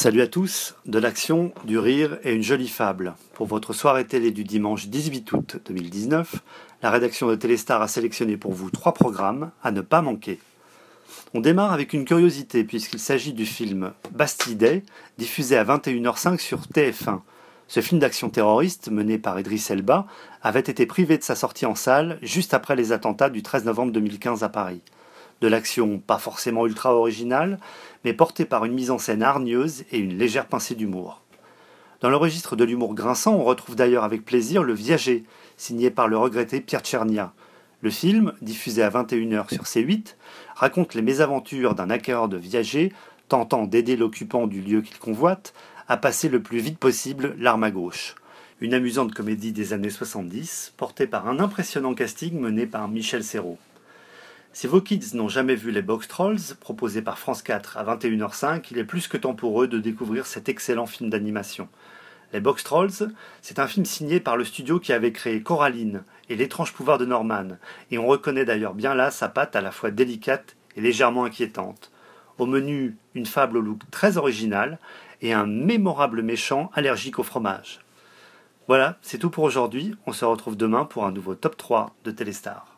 Salut à tous, de l'action, du rire et une jolie fable. Pour votre soirée télé du dimanche 18 août 2019, la rédaction de Téléstar a sélectionné pour vous trois programmes à ne pas manquer. On démarre avec une curiosité puisqu'il s'agit du film Bastille diffusé à 21h05 sur TF1. Ce film d'action terroriste, mené par Idriss Elba, avait été privé de sa sortie en salle juste après les attentats du 13 novembre 2015 à Paris de l'action pas forcément ultra originale, mais portée par une mise en scène hargneuse et une légère pincée d'humour. Dans le registre de l'humour grinçant, on retrouve d'ailleurs avec plaisir Le Viager, signé par le regretté Pierre Tchernia. Le film, diffusé à 21h sur C8, raconte les mésaventures d'un acquéreur de viager tentant d'aider l'occupant du lieu qu'il convoite à passer le plus vite possible l'arme à gauche. Une amusante comédie des années 70, portée par un impressionnant casting mené par Michel Serrault. Si vos kids n'ont jamais vu les Box Trolls, proposés par France 4 à 21h05, il est plus que temps pour eux de découvrir cet excellent film d'animation. Les Box Trolls, c'est un film signé par le studio qui avait créé Coraline et l'étrange pouvoir de Norman, et on reconnaît d'ailleurs bien là sa patte à la fois délicate et légèrement inquiétante. Au menu, une fable au look très original et un mémorable méchant allergique au fromage. Voilà, c'est tout pour aujourd'hui. On se retrouve demain pour un nouveau top 3 de Téléstar.